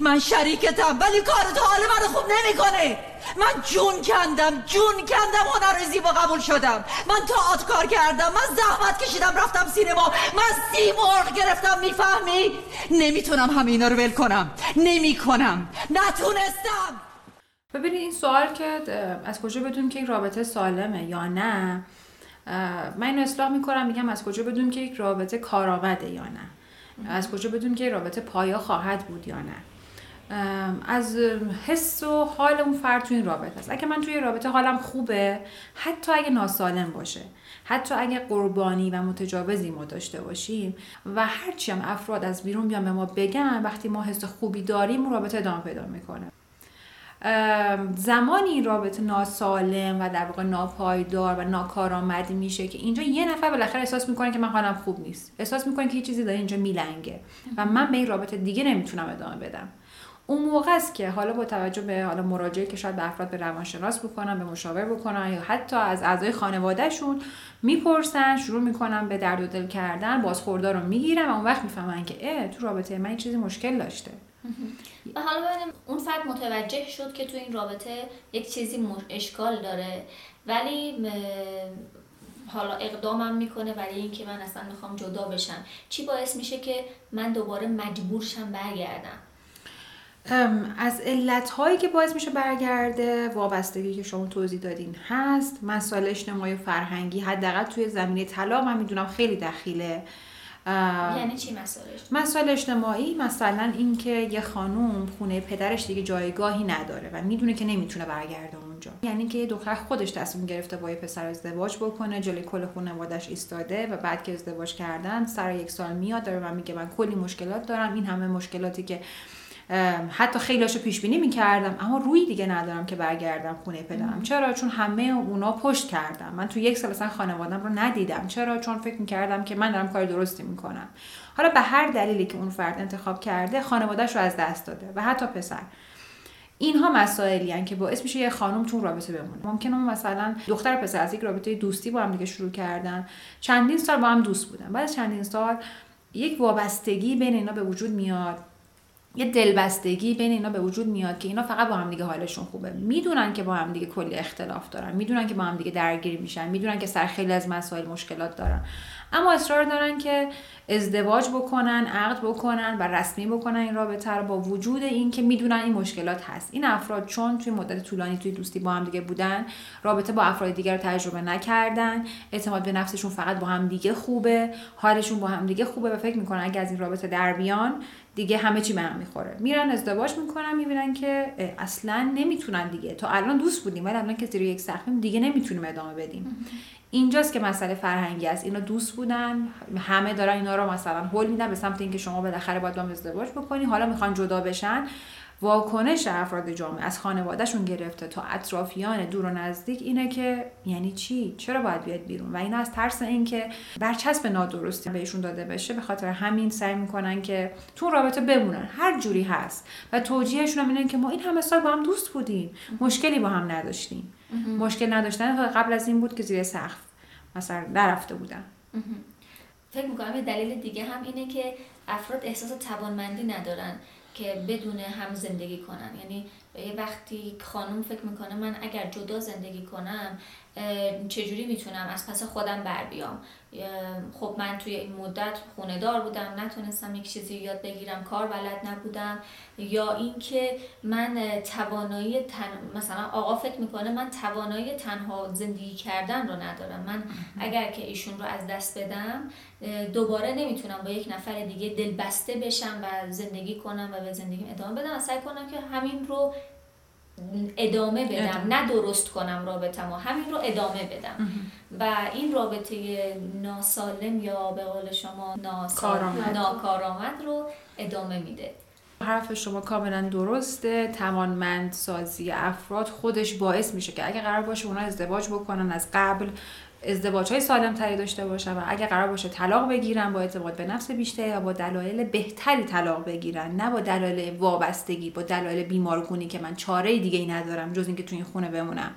من شریکتم ولی کار تو حال من خوب نمی‌کنه. من جون کندم جون کندم هنر زیبا قبول شدم. من تئاتر کار کردم من زحمت کشیدم رفتم سینما. من سی مرغ گرفتم می‌فهمی؟ نمی‌تونم همه اینا رو ول کنم. نمی‌کنم. نتونستم. ببینید این سوال که از کجا بدونیم که یک رابطه سالمه یا نه من اینو اصلاح می‌کنم میگم از کجا بدونیم که یک رابطه کارآمده یا نه. از کجا بدونیم که رابطه پایا خواهد بود یا نه. از حس و حال اون فرد تو این رابطه است. اگه من توی رابطه حالم خوبه حتی اگه ناسالم باشه حتی اگه قربانی و متجاوزی ما داشته باشیم و هرچی هم افراد از بیرون بیان به ما بگن وقتی ما حس خوبی داریم رابطه ادامه پیدا می‌کنه. زمانی این رابطه ناسالم و در واقع ناپایدار و ناکارآمد میشه که اینجا یه نفر بالاخره احساس می‌کنه که من حالم خوب نیست. احساس می‌کنه که یه چیزی داره اینجا میلنگه و من به این رابطه دیگه نمی‌تونم ادامه بدم. اون موقع است که حالا با توجه به حالا مراجعه که شاید به افراد به روانشناس بکنن به مشاور بکنن یا حتی از اعضای خانوادهشون می‌پرسن شروع می‌کنن به درد و دل کردن بازخوردار رو می‌گیرن و اون وقت می‌فهمن که اه تو رابطه من چیزی مشکل داشته. و حالا ببینیم اون فرد متوجه شد که تو این رابطه یک چیزی اشکال داره. ولی حالا اقدامم می‌کنه برای اینکه من اصلا می‌خوام جدا بشم. چی باعث میشه که من دوباره مجبور شم برگردم؟ از علت هایی که باعث میشه برگرده وابستگی که شما توضیح دادین هست. مسائل اجتماعی و فرهنگی حداقل توی زمینه طلاق من می‌دونم خیلی دخیله. یعنی چی مسائل مسائل اجتماعی مثلا اینکه یه خانوم خونه پدرش دیگه جایگاهی نداره و می‌دونه که نمی‌تونه برگرده اونجا. یعنی که یه دختر خودش تصمیم گرفته با یه پسر ازدواج بکنه جلوی کل خانوادش ایستاده و بعد که ازدواج کردن سر یک سال میاد داره و میگه من کلی مشکلات دارم. این همه مشکلاتی که حتی خیلیاشو پیش بینی می‌کردم اما روی دیگه ندارم که برگردم خونه پدرم. چرا؟ چون همه اونا پشت کردم من تو یک سال اصلا خانوادم رو ندیدم. چرا؟ چون فکر می‌کردم که من دارم کار درستی می‌کنم. حالا به هر دلیلی که اون فرد انتخاب کرده خانوادهش رو از دست داده و حتی پسر. اینها مسائلی که باعث میشه یه خانم تو رابطه بمونه. ممکنه مثلا دختر پسر از یک رابطه دوستی با هم دیگه شروع کردن. چندین سال با هم دوست بودن. بعد چندین سال یک وابستگی بین اینا به وجود میاد. یه دلبستگی بین اینا به وجود میاد که اینا فقط با هم دیگه حالشون خوبه. می‌دونن که با هم دیگه کلی اختلاف دارن. می‌دونن که با هم دیگه درگیر میشن. می‌دونن که سر خیلی از مسائل مشکلات دارن. اما اصرار دارن که ازدواج بکنن عقد بکنن و رسمی بکنن این رابطه رو با وجود این که می‌دونن این مشکلات هست. این افراد چون توی مدت طولانی توی دوستی با هم دیگه بودن رابطه با افراد دیگر رو تجربه نکردن اعتماد به نفسشون فقط با هم دیگه خوبه حالشون با هم دیگه خوبه و فکر می‌کنن اگه از این رابطه در بیان دیگه همه چی به هم می‌خوره. میرن ازدواج می‌کنن می‌بینن که اصلا نمی‌تونن دیگه. تا الان دوست بودیم ولی الان که زیر یک سقفیم دیگه نمی‌تونیم ادامه بدیم. اینجاست که مسئله فرهنگی است. اینا دوست بودن همه دارن اینا رو مثلا هول میدن به سمت اینکه شما بالاخره باید با ازدواج بکنی. حالا می‌خوان جدا بشن. واکنش افراد جامعه از خانوادهشون گرفته تا اطرافیان دور و نزدیک اینه که یعنی چی؟ چرا باید بیاد بیرون؟ و اینا از ترس اینکه برچسب نادرستی بهشون داده بشه به خاطر همین سعی می‌کنن که تو رابطه بمونن. هر جوری هست. و توجیهشون هم اینه که ما این همه سال با هم دوست بودیم. مشکلی با هم نداشتیم. مشکل نداشتن قبل از این بود که زیر سقف مثلا نرفته بودن. فکر می‌کنم یه دلیل دیگه هم اینه که افراد احساس توانمندی ندارن. که بدون هم زندگی کنن. یعنی یه وقتی خانم فکر می‌کنه من اگر جدا زندگی کنم چجوری می‌تونم از پس خودم بر بیام؟ خب من توی این مدت خونه دار بودم نتونستم یک چیزی یاد بگیرم کار بلد نبودم. یا اینکه من توانایی تن... مثلا آقا فکر می‌کنه من توانایی تنها زندگی کردن رو ندارم. من اگر که ایشون رو از دست بدم دوباره نمی‌تونم با یک نفر دیگه دل بسته بشم و زندگی کنم و به زندگیم ادامه بدم. و سعی کنم که همین رو ادامه بدم نه درست کنم رابطه ما همین رو ادامه بدم. و این رابطه ناسالم یا به قول شما ناکارآمد رو ادامه میده. حرف شما کاملا درسته. توانمند سازی افراد خودش باعث میشه که اگه قرار باشه اونا ازدواج بکنن از قبل ازدواج های سالم تری داشته باشن و اگر قرار باشه طلاق بگیرن با اعتماد به نفس بیشتری و با دلایل بهتری طلاق بگیرن. نه با دلایل وابستگی با دلایل بیمارگونی که من چاره دیگه ای ندارم جز اینکه تو این خونه بمونم.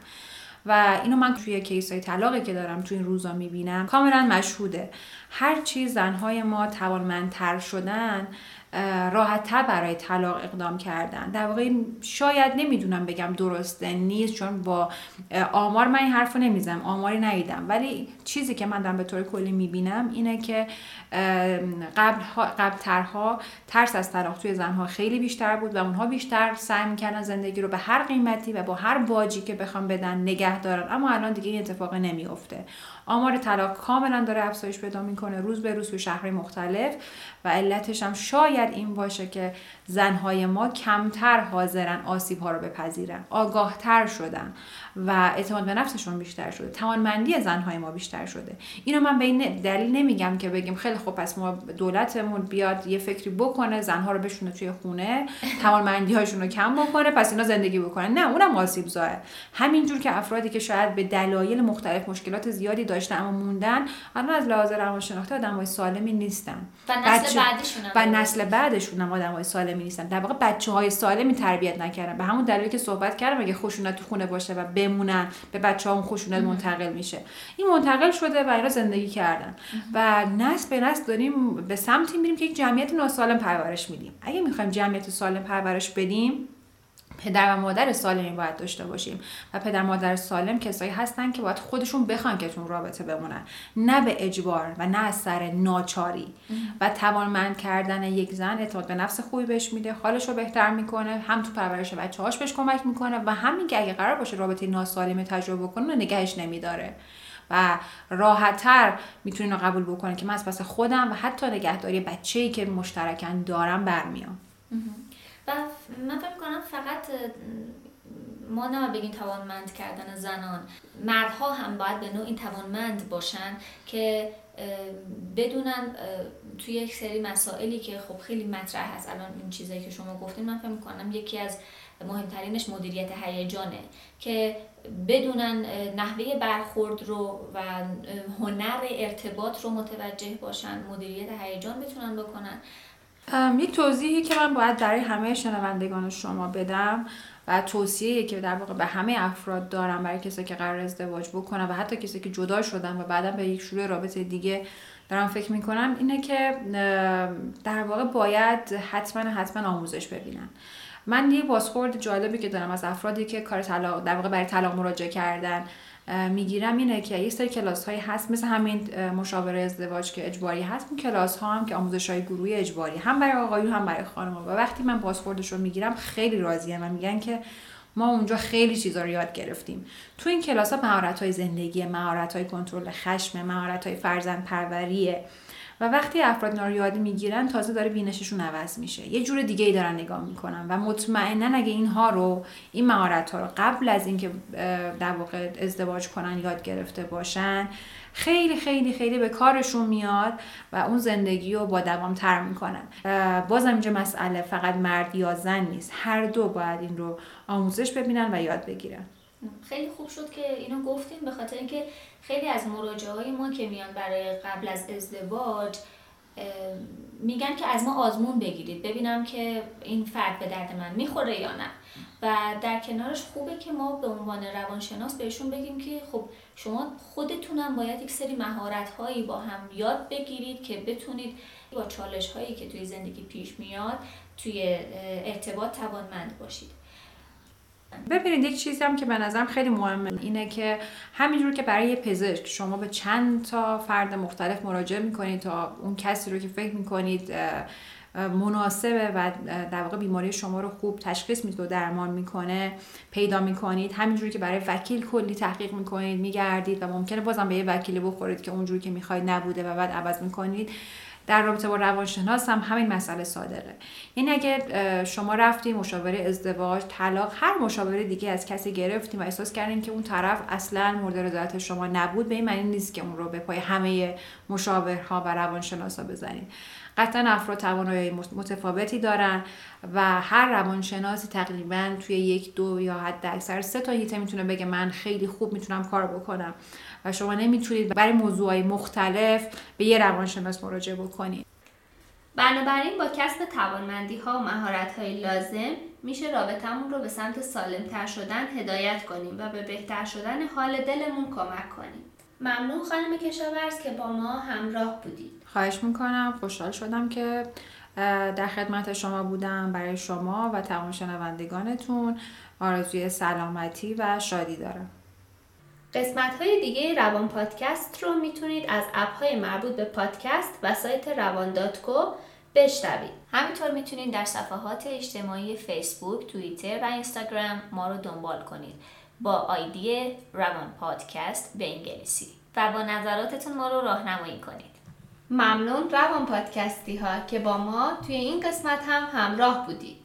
و اینو من توی کیس های طلاقی که دارم توی این روزا می‌بینم کاملا مشهوده. هر چیز زنهای ما توانمندتر شدن راحت تر برای طلاق اقدام کردن. در واقع شاید نمی‌دونم بگم درسته نیست چون با آمار من این حرف رو نمیزم آماری ندیدم. ولی چیزی که من دارم به طور کلی می‌بینم اینه که قبل, قبل ترها ترس از طلاق توی زنها خیلی بیشتر بود و اونها بیشتر سعی می‌کردن زندگی رو به هر قیمتی و با هر باجی که بخوام بدن نگه دارن. اما الان دیگه این اتفاق نمیافته. آمار طلاق کاملا داره افزایش پیدا می‌کنه روز به روز تو شهرهای مختلف و علتش هم شاید این باشه که زنهای ما کمتر حاضرن آسیب ها رو بپذیرن آگاهتر شدن. و اعتماد به نفسشون بیشتر شده. توانمندی زنهای ما بیشتر شده. اینو من به این دلیل نمیگم که بگیم خیلی خوب پس ما دولتمون بیاد یه فکری بکنه زنها رو بشونه توی خونه توانمندی هاشون رو کم بکنه پس اینا زندگی بکنن. نه اونم آسیب زاه همینجور که افرادی که شاید به دلایل مختلف مشکلات زیادی داشتن اما موندن الان از لحاظ روانشناختی آدمای سالمی نیستن. و نسل بعدشون و نسل بعدشون هم آدمای سالمی نیستن. در واقع بچه های سالمی تربیت نکردن. به همون دلیلی که صحبت کردم اگه خشونت تو خونه باشه و بمونن به بچه ها اون خشونت منتقل میشه. این منتقل شده و اینا زندگی کردن. و نسل به نسل داریم به سمتی میریم که یک جمعیت ناسالم پرورش میدیم. اگه می‌خوایم جمعیت سالم پرورش بدیم پدر و مادر سالمی باید داشته باشیم و پدر مادر سالم کسایی هستن که باید خودشون بخوان که تون رابطه بمونن. نه به اجبار و نه از سر ناچاری. و توانمند کردن یک زن اعتماد به نفس خوبی بهش میده حالش رو بهتر می‌کنه هم تو پرورش بچه هاش بهش کمک می‌کنه و همین که اگه قرار باشه رابطه ناسالم تجربه کنه نگهش نمیداره. و راحتتر می‌تونین رو قبول بکنه که من از پس خودم و حتی نگهداری بچه ای که مشترکن دارم برمیام. و من فکر کنم فقط ما نه بگیم توانمند کردن زنان. مردها هم باید به نوعی توانمند باشن که بدونن توی یک سری مسائلی که خب خیلی مطرح هست. الان این چیزایی که شما گفتین من فکر می‌کنم یکی از مهمترینش مدیریت هیجانه که بدونن نحوه برخورد رو و هنر ارتباط رو متوجه باشن مدیریت هیجان بتونن بکنن. یک توضیحی که من باید برای همه شنوندگان شما بدم و توصیه که در واقع به همه افراد دارم برای کسی که قرار ازدواج بکنن و حتی کسی که جدا شدن و بعدا به یک شروع رابطه دیگه دارم فکر می‌کنم اینه که در واقع باید حتما حتما آموزش ببینن. من یه بازخورد جالبی که دارم از افرادی که کار طلاق در واقع برای طلاق مراجعه کردن می‌گیرم. اینه که یه سری کلاس هایی هست. مثل همین مشاوره ازدواج که اجباری هست. اون کلاس ها هم که آموزش های گروهی اجباری. هم برای آقایون هم برای خانم و وقتی من بازخوردش رو می‌گیرم خیلی راضیم. و میگن که ما اونجا خیلی چیزا رو یاد گرفتیم. تو این کلاس ها مهارت های زندگی مهارت های کنترل خشم مهارت های فرزند پروریه و وقتی افراد اینا یاد می‌گیرن تازه داره بینششون عوض میشه. یه جور دیگه ای دارن نگاه می‌کنن و مطمئنا اگه اینها رو این مهارت ها رو قبل از اینکه در واقع ازدواج کنن یاد گرفته باشن خیلی خیلی خیلی به کارشون میاد و اون زندگی رو با دوام تر می‌کنن. بازم اینجا مسئله فقط مرد یا زن نیست. هر دو باید این رو آموزش ببینن و یاد بگیرن. خیلی خوب شد که اینو گفتیم به خاطر اینکه خیلی از مراجعه های ما که میان برای قبل از ازدواج میگن که از ما آزمون بگیرید ببینم که این فرد به درد من می‌خوره یا نه. و در کنارش خوبه که ما به عنوان روانشناس بهشون بگیم که خب شما خودتونم باید یک سری مهارت هایی با هم یاد بگیرید که بتونید با چالش هایی که توی زندگی پیش میاد توی ارتباط توانمند باشید. ببینید یک چیزی هم که به نظرم خیلی مهمه. اینه که همینجور که برای پزشک شما به چند تا فرد مختلف مراجعه می‌کنید تا اون کسی رو که فکر می‌کنید مناسبه و در واقع بیماری شما رو خوب تشخیص میده و درمان می‌کنه پیدا می‌کنید. همینجوری که برای وکیل کلی تحقیق می‌کنید میگردید و ممکنه بازم به یه وکیلی بخورید که اونجوری که می‌خواید نبوده و بعد عوض می‌کنید. در رابطه با روانشناس هم همین مسئله صادره. این اگه شما رفتیم مشاوره ازدواج طلاق هر مشاوره دیگه از کسی گرفتیم و احساس کردین که اون طرف اصلا مورد رضایت شما نبود به این معنی نیست که اون رو به پای همه مشاورها و روانشناسا بزنید قطعا افراد توانایی متفاوتی دارن و هر روانشناسی تقریبا توی یک دو یا حد اکثر سه تا هیته می‌تونه بگه من خیلی خوب می‌تونم کار بکنم و شما نمی‌تونید برای موضوعهای مختلف به یه روانشناس مراجعه بکنید. بنابراین با کسب توانمندی ها و مهارت های لازم میشه رابطمون رو به سمت سالم تر شدن هدایت کنیم و به بهتر شدن حال دلمون کمک کنیم. ممنون خانم کشاورز که با ما همراه بودید. خواهش می‌کنم. خوشحال شدم که در خدمت شما بودم برای شما و تمام شنوندگانتون آرزوی سلامتی و شادی دارم. قسمت های دیگه روان پادکست رو می‌تونید از اپ های مربوط به پادکست و سایت روان دات بشنوید. همینطور می‌تونید در صفحات اجتماعی فیسبوک، توییتر و اینستاگرام ما رو دنبال کنید. با آیدی روان پادکست به انگلیسی. و با نظراتتون ما رو راهنمایی کنید. ممنون روان پادکستی ها که با ما توی این قسمت هم همراه بودید.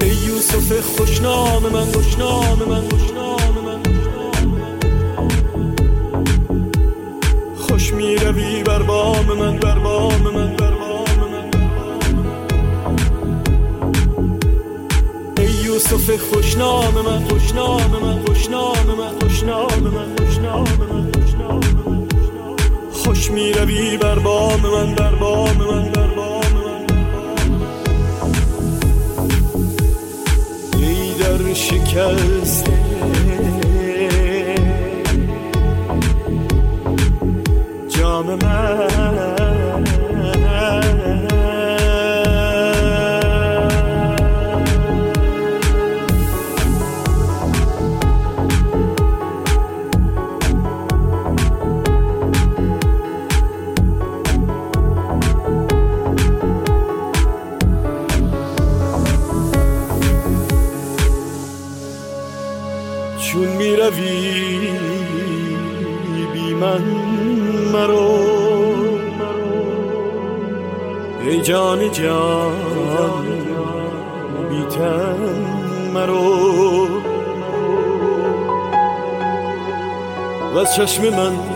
ای یوسف خوشنام من خوشنام من خوشنام من. خوش می روی بر بام من بر بام من. یوسف خوشنام من خوشنام من خوشنام من خوشنام من خوشنام من خوش می روی بر بام من بر بام من. چشم من